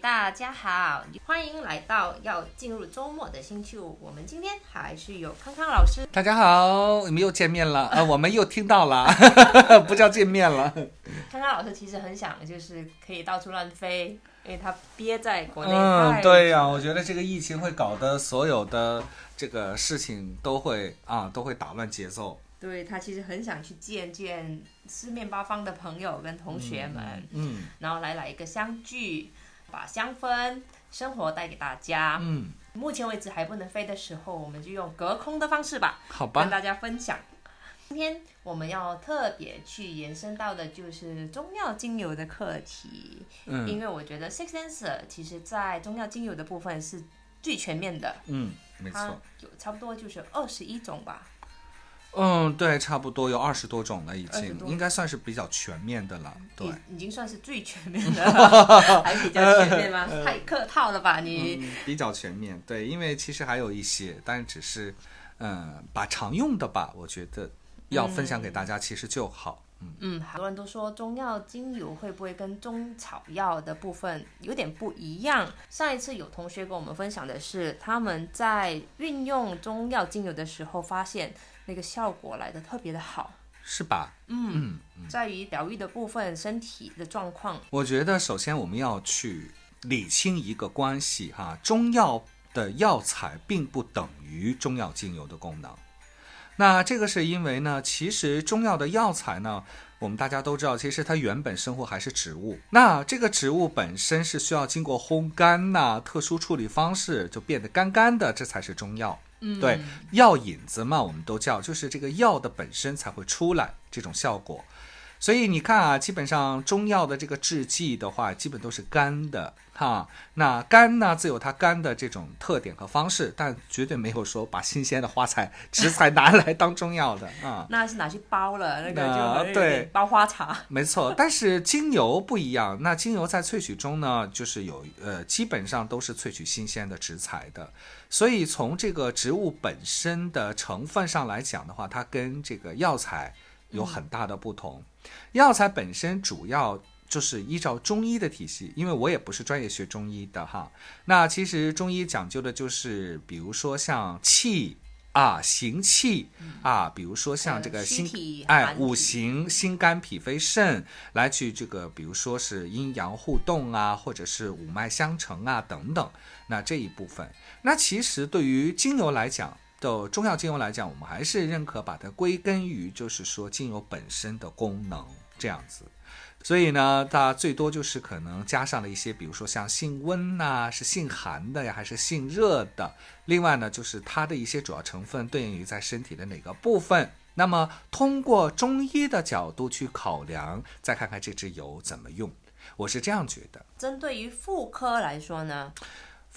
大家好，欢迎来到要进入周末的星期五。我们今天还是有康康老师。大家好，你们又见面了，呃，我们又听到了，不叫见面了。康康老师其实很想就是可以到处乱飞，因为他憋在国内。嗯，对呀，我觉得这个疫情会搞得所有的这个事情都会啊都会打乱节奏。对他其实很想去见见四面八方的朋友跟同学们，嗯然后来来一个相聚，把香氛生活带给大家。嗯，目前为止还不能飞的时候，我们就用隔空的方式吧，好吧，跟大家分享。今天我们要特别去延伸到的就是中药精油的课题，嗯因为我觉得 Six Sense 其实在中药精油的部分是最全面的，嗯，没它错，有差不多就是二十一种吧。嗯，对，差不多有二十多种了，已经应该算是比较全面的了。对，已已经算是最全面的了，还比较全面吗？太客套了吧你？嗯，比较全面。对，因为其实还有一些，但只是嗯，把常用的吧，我觉得要分享给大家，其实就好。嗯嗯，很多人都说中药精油会不会跟中草药的部分有点不一样？上一次有同学跟我们分享的是，他们在运用中药精油的时候，发现那个效果来的特别的好。是吧？嗯，在于疗愈的部分，身体的状况。我觉得首先我们要去理清一个关系哈，中药的药材并不等于中药精油的功能。那这个是因为呢，其实中药的药材呢，我们大家都知道，其实它原本生活还是植物。那这个植物本身是需要经过烘干呐、特殊处理方式就变得干干的，这才是中药。嗯，对，药引子嘛，我们都叫，就是这个药的本身才会出来这种效果。所以你看啊，基本上中药的这个制剂的话，基本都是干的哈。那干呢，自有它干的这种特点和方式，但绝对没有说把新鲜的花材、植材拿来当中药的 啊。那是拿去包了，那个就对包花茶。没错，但是精油不一样。那精油在萃取中呢，就是有呃，基本上都是萃取新鲜的植材的。所以从这个植物本身的成分上来讲的话，它跟这个药材有很大的不同。药材本身主要就是依照中医的体系，因为我也不是专业学中医的哈。那其实中医讲究的就是，比如说像气啊、行气啊，比如说像这个心体哎五行心肝脾肺肾来去这个，比如说是阴阳互动啊，或者是五脉相承啊等等。那这一部分，那其实对于精油来讲。的中药精油来讲，我们还是认可把它归根于就是说精油本身的功能这样子。所以呢，它最多就是可能加上了一些，比如说像性温呐、是性寒的呀，还是性热的。另外呢，就是它的一些主要成分对应于在身体的哪个部分。那么通过中医的角度去考量，再看看这支油怎么用。我是这样觉得。针对于妇科来说呢，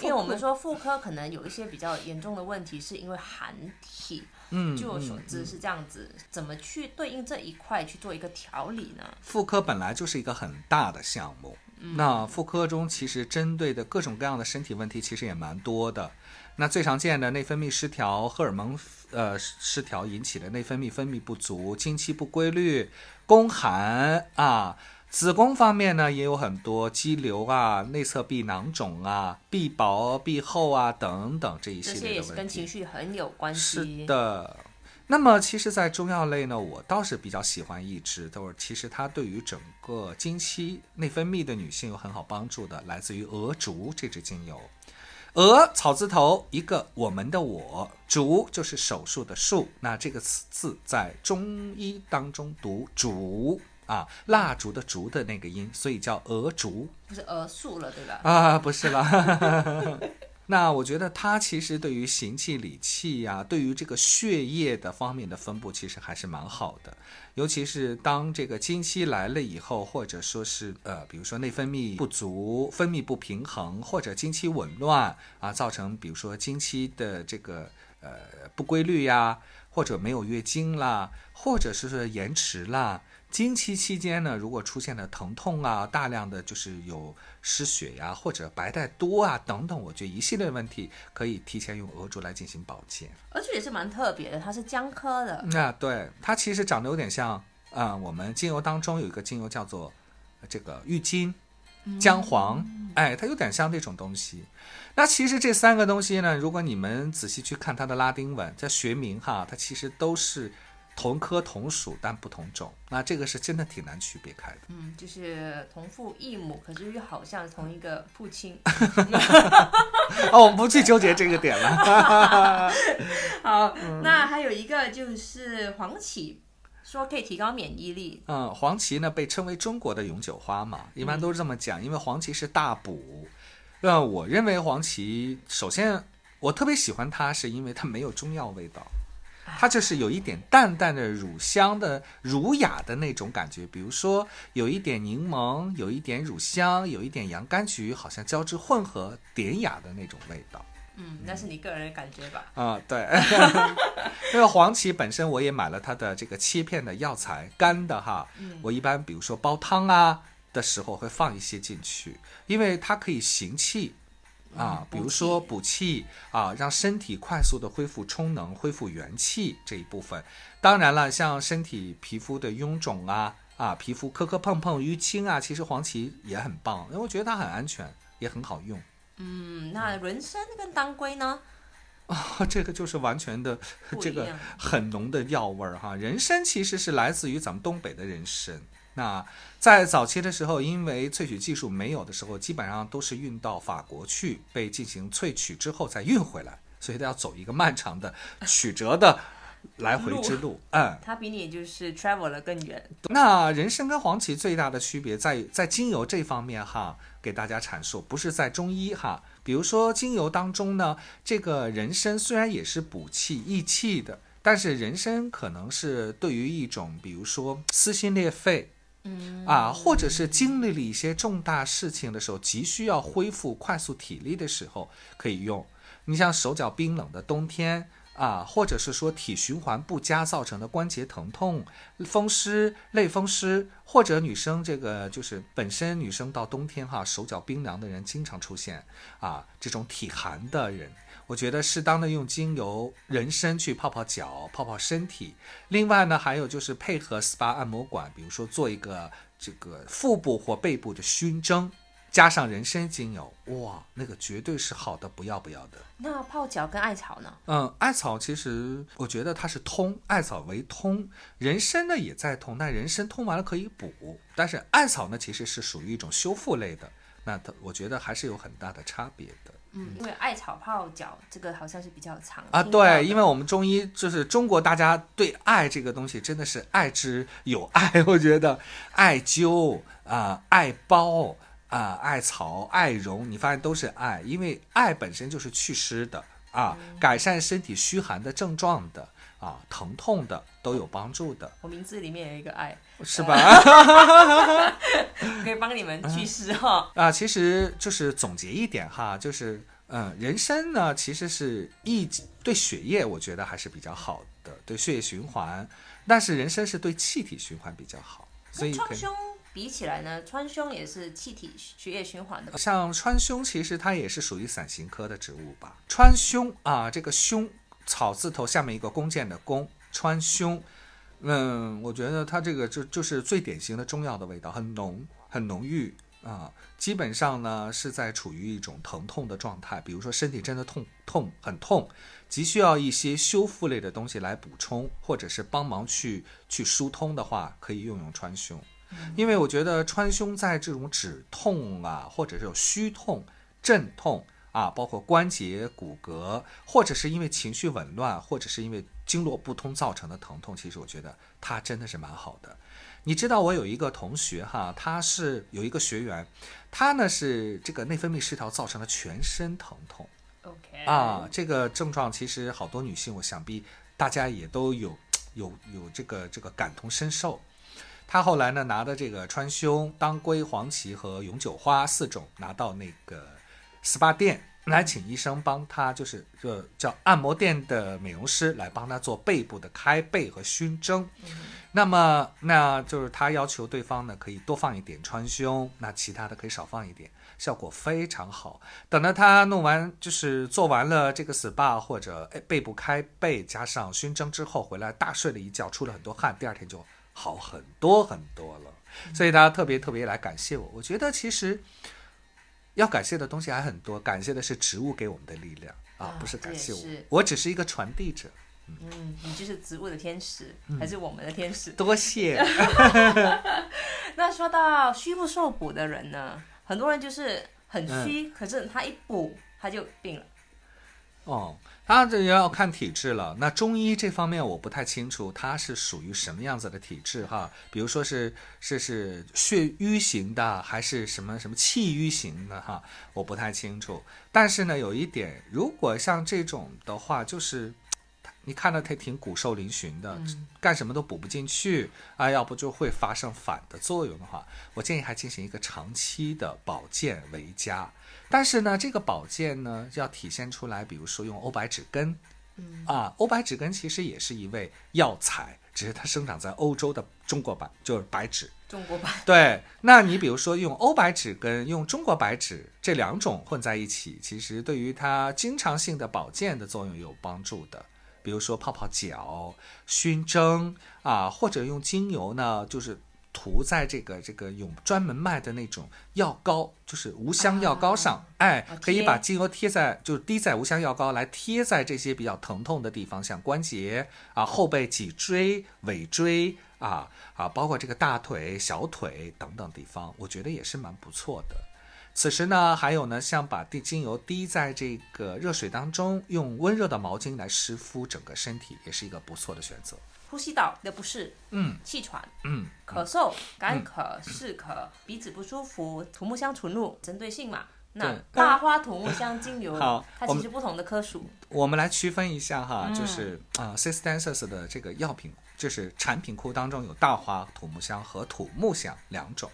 因为我们说妇科可能有一些比较严重的问题，是因为寒体。嗯，据我所嗯知是这样子，怎么去对应这一块去做一个调理呢？妇科本来就是一个很大的项目，那妇科中其实针对的各种各样的身体问题其实也蛮多的。那最常见的内分泌失调、荷尔蒙呃失调引起的内分泌分泌不足、经期不规律、宫寒啊。子宫方面呢，也有很多肌瘤啊、内侧壁囊肿啊、壁薄、壁厚啊等等这一系这些列的问题也是跟情。绪很有关是。的。那么，其实，在中药类呢，我倒是比较喜欢一支，都是其实它对于整个经期内分泌的女性有很好帮助的，来自于鹅竹这支精油。鹅草字头一个我们的我，竹就是手术的术。那这个词字在中医当中读竹啊，蜡烛的烛的那个音，所以叫鹅烛。不是额素了，对吧？啊，不是啦。那我觉得它其实对于行气理气呀、对于这个血液的方面的分布，其实还是蛮好的。尤其是当这个经期来了以后，或者说是呃，比如说内分泌不足、分泌不平衡，或者经期紊乱啊，造成比如说经期的这个呃不规律呀，或者没有月经啦，或者是说延迟啦。经期期间呢，如果出现了疼痛啊，大量的就是有失血呀，或者白带多啊等等，我觉得一系列问题可以提前用鹅竹来进行保健。而且也是蛮特别的，它是姜科的，那对它其实长得有点像，啊、我们精油当中有一个精油叫做呃这个郁金，姜黄，哎，它有点像这种东西。那其实这三个东西呢，如果你们仔细去看它的拉丁文，叫学名哈，它其实都是同科同属但不同种。那这个是真的挺难区别开的。嗯，就是同父异母，可是又好像同一个父亲。哦，我们不去纠结这个点了。好，那还有一个就是黄芪，说可以提高免疫力。嗯，黄芪呢被称为中国的永久花嘛，一般都是这么讲，因为黄芪是大补。那我认为黄芪，首先我特别喜欢它，是因为它没有中药味道，它就是有一点淡淡的乳香的儒雅的那种感觉，比如说有一点柠檬，有一点乳香，有一点洋甘菊，好像交织混合，典雅的那种味道。嗯，那是你个人的感觉吧？啊，对。那个黄芪本身我也买了它的这个切片的药材，干的哈。嗯。我一般比如说煲汤啊。的时候会放一些进去，因为它可以行气，啊，比如说补气啊，让身体快速的恢复充能、恢复元气这一部分。当然了，像身体皮肤的臃肿啊，啊，皮肤磕磕碰碰、淤青啊，其实黄芪也很棒，因为我觉得它很安全，也很好用。嗯，那人参跟当归呢？啊，这个就是完全的这个很浓的药味儿哈。人参其实是来自于咱们东北的人参。那在早期的时候，因为萃取技术没有的时候，基本上都是运到法国去被进行萃取之后再运回来，所以它要走一个漫长的曲折的来回之路。嗯，它比你就是 travel 了更远。那人参跟黄芪最大的区别在在精油这方面哈，给大家阐述，不是在中医哈。比如说精油当中呢，这个人参虽然也是补气益气的，但是人参可能是对于一种比如说撕心裂肺。嗯啊，或者是经历了一些重大事情的时候，急需要恢复快速体力的时候可以用。你像手脚冰冷的冬天啊，或者是说体循环不佳造成的关节疼痛、风湿、类风湿，或者女生这个就是本身女生到冬天哈手脚冰凉的人经常出现啊，这种体寒的人。我觉得适当的用精油人参去泡泡脚、泡泡身体。另外呢，还有就是配合 SPA 按摩馆，比如说做一个这个腹部或背部的熏蒸，加上人参精油，哇，那个绝对是好的不要不要的。那泡脚跟艾草呢？嗯，艾草其实我觉得它是通，艾草为通，人参呢也在通，但人参通完了可以补，但是艾草呢其实是属于一种修复类的，那它我觉得还是有很大的差别的。嗯，因为艾草泡脚这个好像是比较常啊。对，因为我们中医就是中国，大家对艾这个东西真的是爱之有爱。我觉得艾灸啊、艾包啊、艾草、艾绒，你发现都是艾，因为艾本身就是祛湿的啊，改善身体虚寒的症状的啊，疼痛的都有帮助的。我名字里面有一个艾，是吧？可以帮你们去湿哈。啊，其实就是总结一点哈，就是嗯，人参呢其实是益对血液，我觉得还是比较好的，对血液循环。但是人参是对气体循环比较好，所以川芎比起来呢，川芎也是气体血液循环的。像川芎其实它也是属于伞形科的植物吧？川芎啊，这个芎草字头下面一个弓箭的弓，川芎。嗯，我觉得它这个就就是最典型的中药的味道，很浓，很浓郁啊。基本上呢是在处于一种疼痛的状态，比如说身体真的痛痛很痛，急需要一些修复类的东西来补充，或者是帮忙去去疏通的话，可以用用川芎。因为我觉得川芎在这种止痛啊，或者是有虚痛、镇痛。啊，包括关节、骨骼，或者是因为情绪紊乱，或者是因为经络不通造成的疼痛，其实我觉得它真的是蛮好的。你知道我有一个同学哈，他是有一个学员，他呢是这个内分泌失调造成了全身疼痛。OK 啊，这个症状其实好多女性，我想必大家也都有有有这个这个感同身受。他后来呢拿的这个川芎、当归、黄芪和永久花四种，拿到那个。SPA 店来请医生帮他，就是这叫按摩店的美容师来帮他做背部的开背和熏蒸。那么，那就是他要求对方呢可以多放一点川芎，那其他的可以少放一点，效果非常好。等到他弄完，就是做完了这个 SPA 或者背部开背加上熏蒸之后回来，大睡了一觉，出了很多汗，第二天就好很多很多了。所以大家特别特别来感谢我，我觉得其实要感谢的东西还很多，感谢的是植物给我们的力量啊啊，不是感谢我我只是一个传递者。嗯，你就是植物的天使，嗯还是我们的天使？多谢。那说到虚不受补的人呢，很多人就是很虚，嗯可是他一补他就病了。哦，他这要看体质了。那中医这方面我不太清楚，它是属于什么样子的体质哈？比如说是是是血瘀型的，还是什么什么气瘀型的哈？我不太清楚。但是呢，有一点，如果像这种的话，就是你看到他挺骨瘦嶙峋的，干什么都补不进去啊，要不就会发生反的作用的话，我建议还进行一个长期的保健为佳。但是呢，这个保健呢要体现出来，比如说用欧白芷根，嗯啊，欧白芷根其实也是一味药材，只是它生长在欧洲的中国版，就是白芷。中国版对，那你比如说用欧白芷跟用中国白芷这两种混在一起，其实对于它经常性的保健的作用有帮助的。比如说泡泡脚、熏蒸啊，或者用精油呢，就是涂在这个这个有专门卖的那种药膏，就是无香药膏上，哎啊，可以把精油贴在，就是滴在无香药膏来贴在这些比较疼痛的地方，像关节啊、后背、脊椎、尾椎啊啊，包括这个大腿、小腿等等地方，我觉得也是蛮不错的。此时呢，还有呢，像把滴精油滴在这个热水当中，用温热的毛巾来湿敷整个身体，也是一个不错的选择。呼吸道的不适、嗯气喘、嗯，咳嗽、干咳、湿咳、鼻子不舒服，土木香纯露针对性嘛。那大花土木香精油，好它其实不同的科属。我们来区分一下哈，就是啊 c i s t e n s e s 的这个药品，就是产品库当中有大花土木香和土木香两种。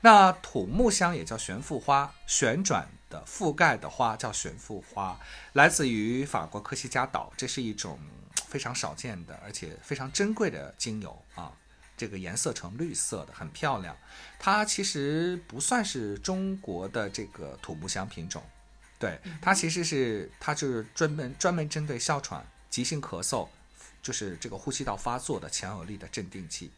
那土木香也叫悬浮花，旋转的覆盖的花叫悬浮花，来自于法国科西嘉岛，这是一种非常少见的而且非常珍贵的精油啊。这个颜色呈绿色的，很漂亮。它其实不算是中国的这个土木香品种，对，它其实是它就是专门专门针对哮喘、急性咳嗽，就是这个呼吸道发作的强有力的镇定剂。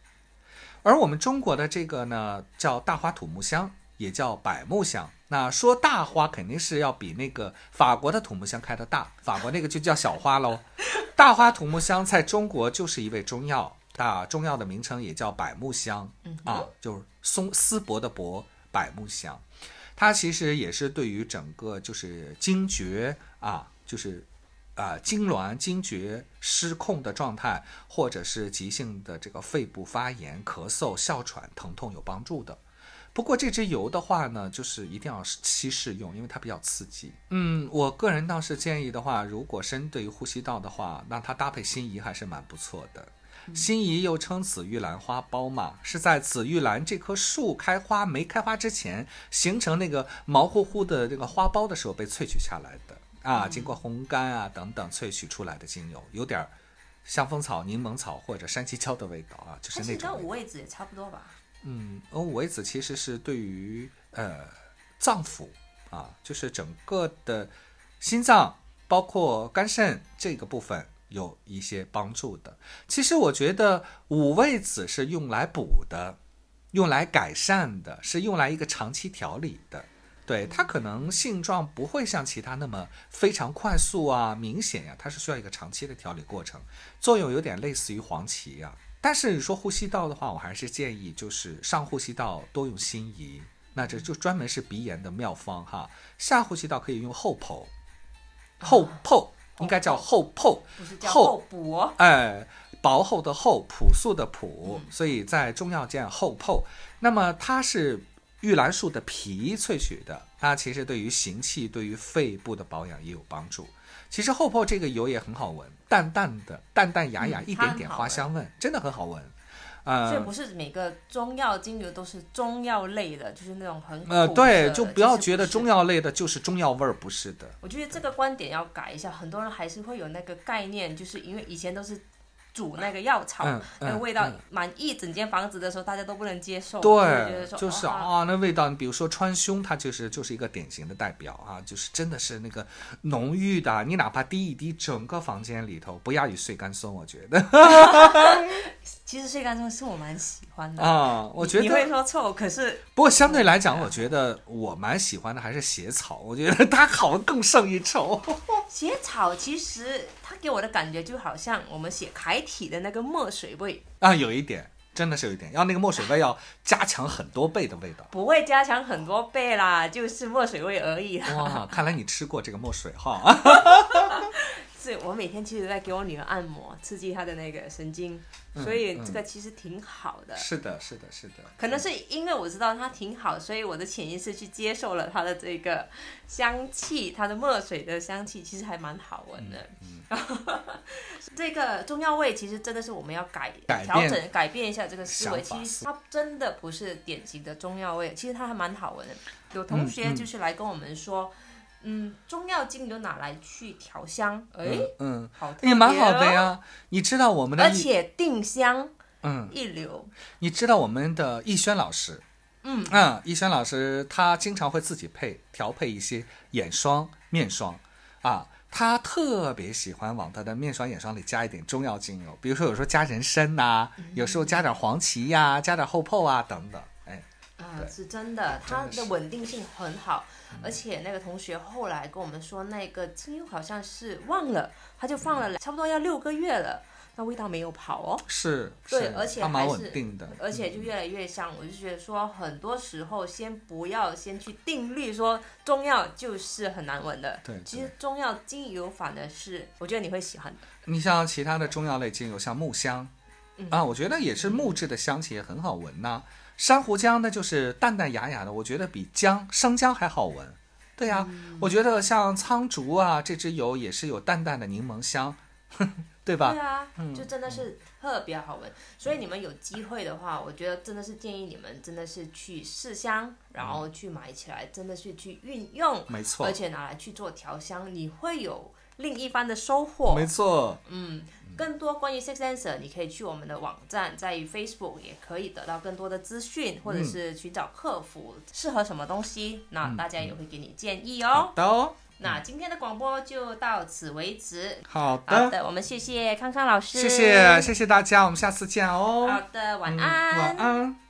而我们中国的这个呢，叫大花土木香，也叫百木香。那说大花肯定是要比那个法国的土木香开的大，法国那个就叫小花喽。大花土木香在中国就是一味中药，大中药的名称也叫百木香啊，就是松丝柏的柏，百木香。它其实也是对于整个就是惊厥啊，就是啊痉挛、惊厥失控的状态，或者是急性的这个肺部发炎、咳嗽、哮喘、疼痛有帮助的。不过这支油的话呢，就是一定要稀释用，因为它比较刺激。嗯，我个人倒是建议的话，如果针对于呼吸道的话，那它搭配辛夷还是蛮不错的。辛夷又称紫玉兰花苞嘛，是在紫玉兰这棵树开花没开花之前，形成那个毛乎乎的这个花苞的时候被萃取下来的啊，经过烘干啊等等萃取出来的精油，有点儿香风草、柠檬草或者山鸡椒的味道啊，就是那种味道。五味子也差不多吧。嗯，而五味子其实是对于呃脏腑啊，就是整个的心脏，包括肝肾这个部分有一些帮助的。其实我觉得五味子是用来补的，用来改善的，是用来一个长期调理的。对它可能性状不会像其他那么非常快速啊、明显呀、它是需要一个长期的调理过程，作用有点类似于黄芪呀、但是你说呼吸道的话，我还是建议就是上呼吸道多用辛夷，那这就专门是鼻炎的妙方哈。下呼吸道可以用厚朴，厚朴应该叫厚朴，不是叫厚厚补哦。哎，薄厚的厚，朴素的朴，所以在中药界厚朴。那么它是玉兰树的皮萃取的，它其实对于行气、对于肺部的保养也有帮助。其实厚朴这个油也很好闻，淡淡的、淡淡雅雅，嗯一点点花香味，真的很好闻。所以呃不是每个中药精油都是中药类的，就是那种很呃，对，就不要觉得中药类的就是中药味儿，不是的。我觉得这个观点要改一下，很多人还是会有那个概念，就是因为以前都是煮那个药草，那个味道满一整间房子的时候，大家都不能接受，对就是啊啊，那味道，你比如说川芎，它就是就是一个典型的代表啊，就是真的是那个浓郁的，你哪怕滴一滴，整个房间里头不亚于碎干松，我觉得。其实睡干松是我蛮喜欢的。啊，我觉得你会，说臭，可是不过相对来讲，我觉得我蛮喜欢的还是血草，我觉得 它好像更胜一筹。血草其实它给我的感觉就好像我们写楷体的那个墨水味，啊，有一点，真的是有一点，要那个墨水味要加强很多倍的味道。不会加强很多倍啦，就是墨水味而已啦。哇，看来你吃过这个墨水哈。是我每天其实在给我女儿按摩，刺激她的那个神经，所以这个其实挺好的。是的，是的，是的。可能是因为我知道它挺好，所以我的潜意识去接受了它的这个香气，它的墨水的香气其实还蛮好闻的。嗯 这个中药味其实真的是我们要改改调整、改变一下这个思维。其实它真的不是典型的中药味，其实它还蛮好闻的。有同学就是来跟我们说，嗯，中药精油拿来去调香，哎、嗯，好也哦，蛮好的。呀。你知道我们的，而且定香嗯，一流，你知道我们的逸轩老师，嗯嗯，逸轩老师他经常会自己配调配一些眼霜、面霜啊。他特别喜欢往他的面霜、眼霜里加一点中药精油，比如说有时候加人参呐、嗯有时候加点黄芪呀、加点厚朴啊等等。哎，啊，是真的，它的稳定性很好，而且那个同学后来跟我们说，那个精油好像是忘了，他就放了差不多要六个月了，那味道没有跑哦，是，对而且还是稳定的，而且就越来越香。我就觉得说，很多时候先不要先去定律说中药就是很难闻的，对对。其实中药精油反而是我觉得你会喜欢的，你像其他的中药类精油，像木香，嗯。啊，我觉得也是木质的香气也很好闻呐、珊瑚浆呢，就是淡淡雅雅的，我觉得比姜生姜还好闻。对呀、嗯我觉得像苍竹啊，这支油也是有淡淡的柠檬香，对吧？对啊，就真的是特别好闻。所以你们有机会的话，我觉得真的是建议你们真的是去试香，然后去买起来，真的是去运用，没错而，且拿来去做调香，你会有另一番的收获。没错，嗯，更多关于 Six Answer，你可以去我们的网站，在于 Facebook 也可以得到更多的资讯，或者是寻找客服适合什么东西，那大家也会给你建议哦好。的哦，那今天的广播就到此为止。好的，好的，我们谢谢康康老师，谢谢谢谢大家，我们下次见哦。好的，晚嗯安，晚安。